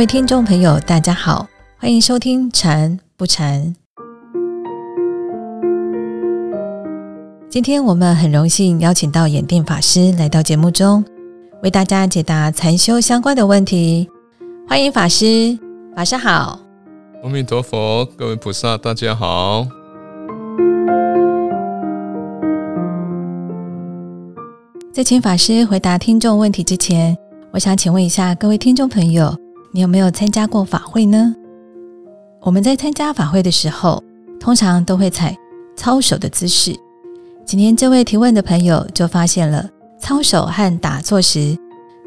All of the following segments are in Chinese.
位听众朋友，大家好，欢迎收听《禅不禅》。今天我们很荣幸邀请到演定法师来到节目中，为大家解答禅修相关的问题。欢迎法师，法师好。阿弥陀佛，各位菩萨，大家好。在请法师回答听众问题之前，我想请问一下各位听众朋友，你有没有参加过法会呢？我们在参加法会的时候，通常都会采操手的姿势。今天这位提问的朋友就发现了操手和打坐时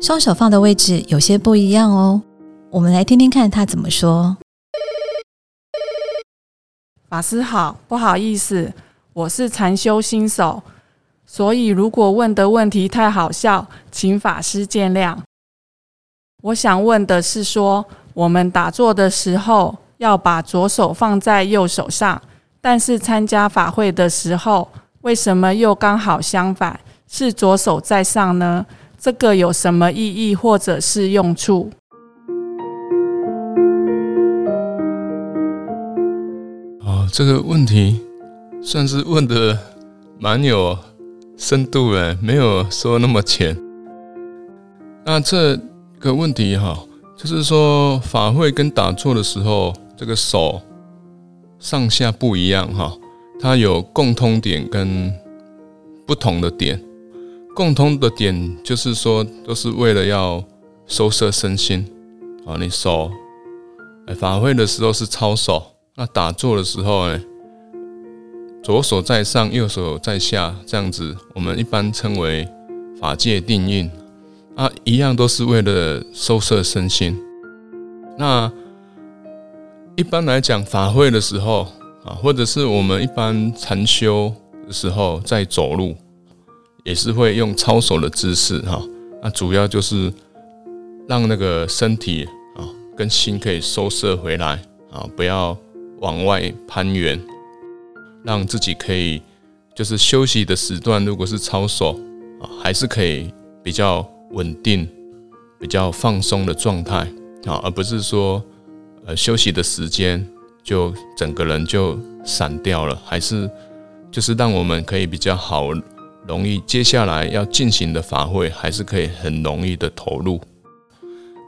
双手放的位置有些不一样哦。我们来听听看他怎么说。法师好，不好意思，我是禅修新手。所以，如果问的问题太好笑，请法师见谅。我想问的是，说我们打坐的时候要把左手放在右手上，但是参加法会的时候，为什么又刚好相反，是左手在上呢？这个有什么意义或者是用处？哦，这个问题算是问的蛮有。深度诶，没有说那么浅。那这个问题哈，就是说法会跟打坐的时候，这个手上下不一样哈，它有共通点跟不同的点。共通的点就是说，都是为了要收摄身心啊。你手法会的时候是操手，那打坐的时候呢？左手在上，右手在下，这样子，我们一般称为法界定印啊，一样都是为了收摄身心。那一般来讲，法会的时候啊，或者是我们一般禅修的时候，在走路，也是会用操手的姿势哈。那主要就是让那个身体啊跟心可以收摄回来啊，不要往外攀援。让自己可以，就是休息的时段，如果是操手啊，还是可以比较稳定、比较放松的状态啊，而不是说呃休息的时间就整个人就散掉了，还是就是让我们可以比较好、容易接下来要进行的法会，还是可以很容易的投入。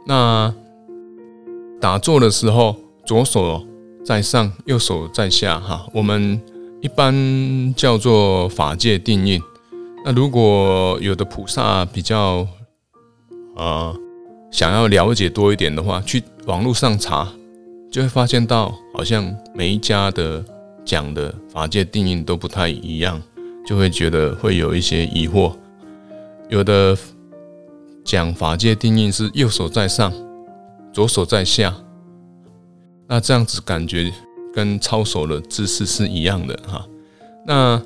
那打坐的时候，左手在上，右手在下，哈，我们。一般叫做法界定印。那如果有的菩萨比较呃想要了解多一点的话，去网络上查，就会发现到好像每一家的讲的法界定义都不太一样，就会觉得会有一些疑惑。有的讲法界定义是右手在上，左手在下，那这样子感觉。跟操手的姿势是一样的哈。那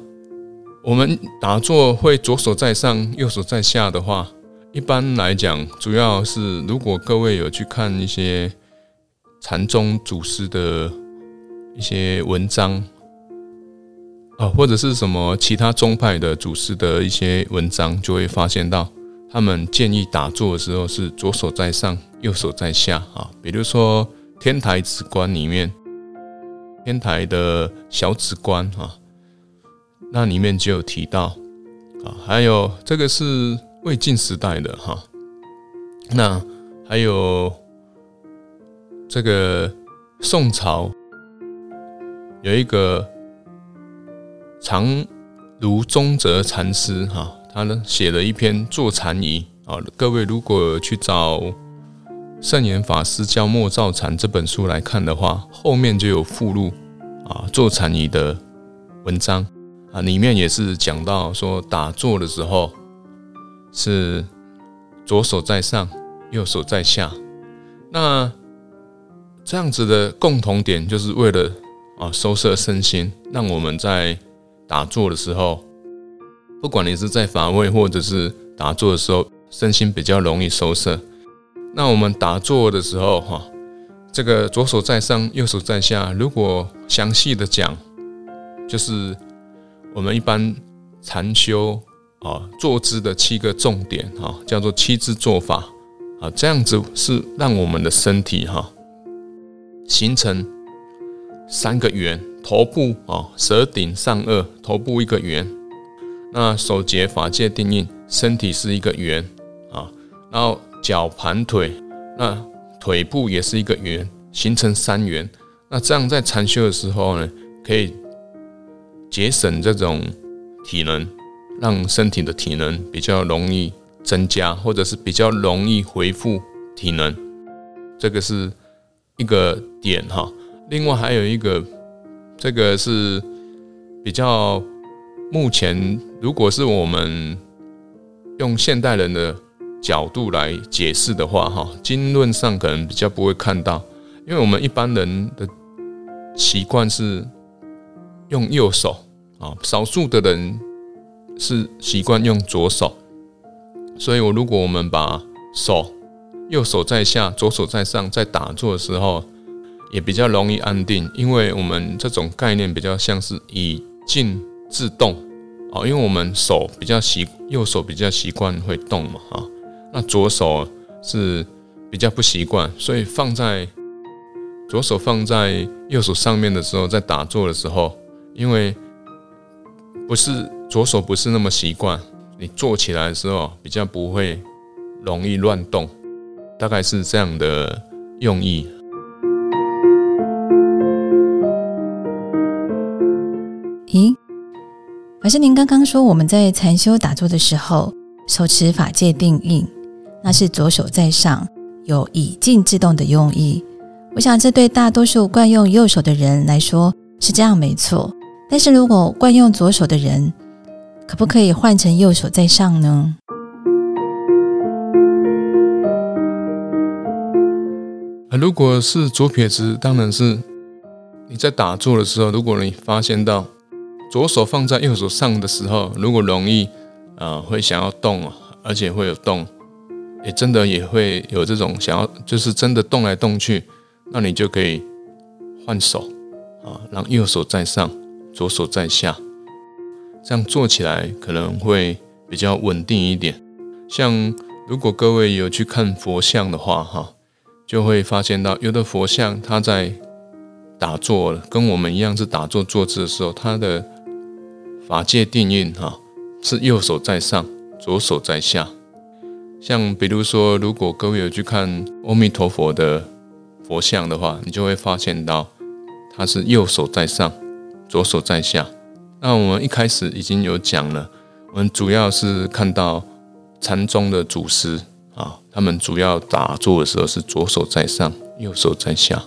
我们打坐会左手在上，右手在下的话，一般来讲，主要是如果各位有去看一些禅宗祖师的一些文章啊，或者是什么其他宗派的祖师的一些文章，就会发现到他们建议打坐的时候是左手在上，右手在下啊。比如说天台止观里面。天台的小止观啊，那里面就有提到啊，还有这个是魏晋时代的哈，那还有这个宋朝有一个常如宗泽禅师哈，他呢写了一篇坐禅仪啊，各位如果去找。圣严法师教莫照禅这本书来看的话，后面就有附录啊，坐禅仪的文章啊，里面也是讲到说打坐的时候是左手在上，右手在下。那这样子的共同点，就是为了啊收摄身心，让我们在打坐的时候，不管你是在法位或者是打坐的时候，身心比较容易收摄。那我们打坐的时候，哈，这个左手在上，右手在下。如果详细的讲，就是我们一般禅修啊坐姿的七个重点，哈，叫做七支坐法啊，这样子是让我们的身体哈形成三个圆，头部啊舌顶上颚，头部一个圆，那手结法界定印，身体是一个圆啊，然后脚盘腿，那腿部也是一个圆，形成三圆。那这样在禅修的时候呢，可以节省这种体能，让身体的体能比较容易。增加，或者是比较容易恢复体能，这个是一个点哈。另外还有一个，这个是比较目前，如果是我们用现代人的角度来解释的话哈，经论上可能比较不会看到，因为我们一般人的习惯是用右手啊，少数的人是习惯用左手。所以，我如果我们把手右手在下，左手在上，在打坐的时候，也比较容易安定，因为我们这种概念比较像是以静制动啊，因为我们手比较习，右手比较习惯会动嘛啊，那左手是比较不习惯，所以放在左手放在右手上面的时候，在打坐的时候，因为不是左手不是那么习惯。你坐起来的时候比较不会容易乱动，大概是这样的用意。咦，法师，您刚刚说我们在禅修打坐的时候，手持法界定印，那是左手在上，有以静制动的用意。我想这对大多数惯用右手的人来说是这样没错，但是如果惯用左手的人，可不可以换成右手在上呢？如果是左撇子，当然是你在打坐的时候，如果你发现到左手放在右手上的时候，如果容易啊会想要动，而且会有动，也真的也会有这种想要，就是真的动来动去，那你就可以换手啊，让右手在上，左手在下。这样做起来可能会比较稳定一点。像如果各位有去看佛像的话，哈，就会发现到有的佛像他在打坐，跟我们一样是打坐坐姿的时候，他的法界定印，哈，是右手在上，左手在下。像比如说，如果各位有去看阿弥陀佛的佛像的话，你就会发现到他是右手在上，左手在下。那我们一开始已经有讲了，我们主要是看到禅宗的祖师啊，他们主要打坐的时候是左手在上，右手在下。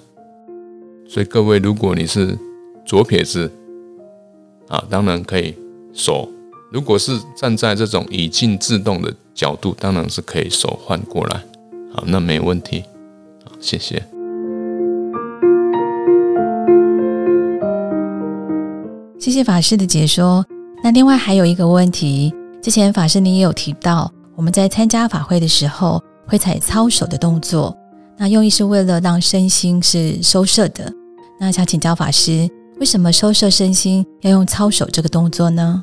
所以各位，如果你是左撇子啊，当然可以手；如果是站在这种以静制动的角度，当然是可以手换过来。好，那没问题。好，谢谢。谢谢法师的解说。那另外还有一个问题，之前法师您也有提到，我们在参加法会的时候会采操手的动作，那用意是为了让身心是收摄的。那想请教法师，为什么收摄身心要用操手这个动作呢？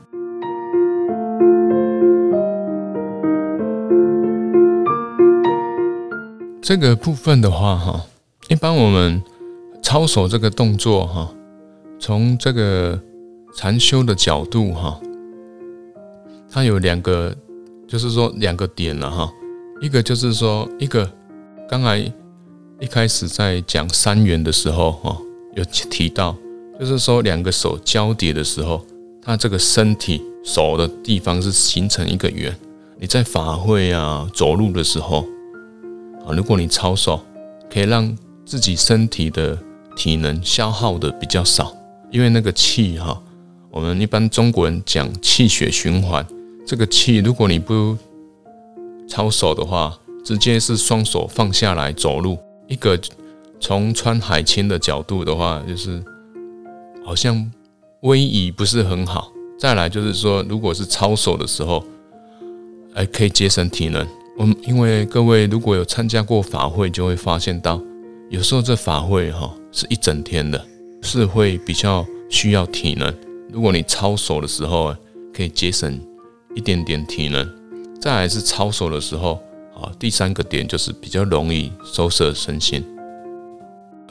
这个部分的话，哈，一般我们操手这个动作，哈，从这个。禅修的角度哈，它有两个，就是说两个点了哈。一个就是说，一个刚才一开始在讲三元的时候哈，有提到，就是说两个手交叠的时候，它这个身体手的地方是形成一个圆。你在法会啊走路的时候啊，如果你操手，可以让自己身体的体能消耗的比较少，因为那个气哈。我们一般中国人讲气血循环，这个气如果你不操手的话，直接是双手放下来走路。一个从穿海青的角度的话，就是好像位移不是很好。再来就是说，如果是操手的时候，哎，可以节省体能。我们因为各位如果有参加过法会，就会发现到有时候这法会哈是一整天的，是会比较需要体能。如果你操手的时候可以节省一点点体能，再来是操手的时候，啊，第三个点就是比较容易收摄身心，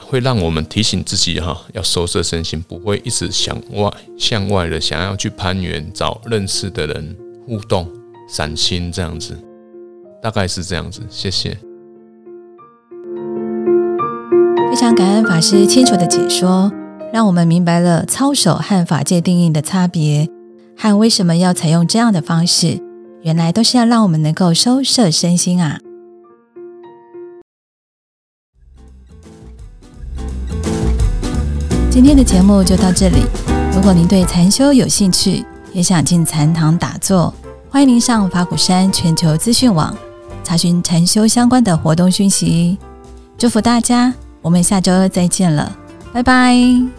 会让我们提醒自己哈，要收摄身心，不会一直向外向外的想要去攀援找认识的人互动，散心这样子，大概是这样子。谢谢。非常感恩法师清楚的解说，让我们明白了操守和法界定义的差别，和为什么要采用这样的方式。原来都是要让我们能够收摄身心啊！今天的节目就到这里。如果您对禅修有兴趣，也想进禅堂打坐，欢迎您上法鼓山全球资讯网查询禅修相关的活动讯息。祝福大家，我们下周再见了，拜拜。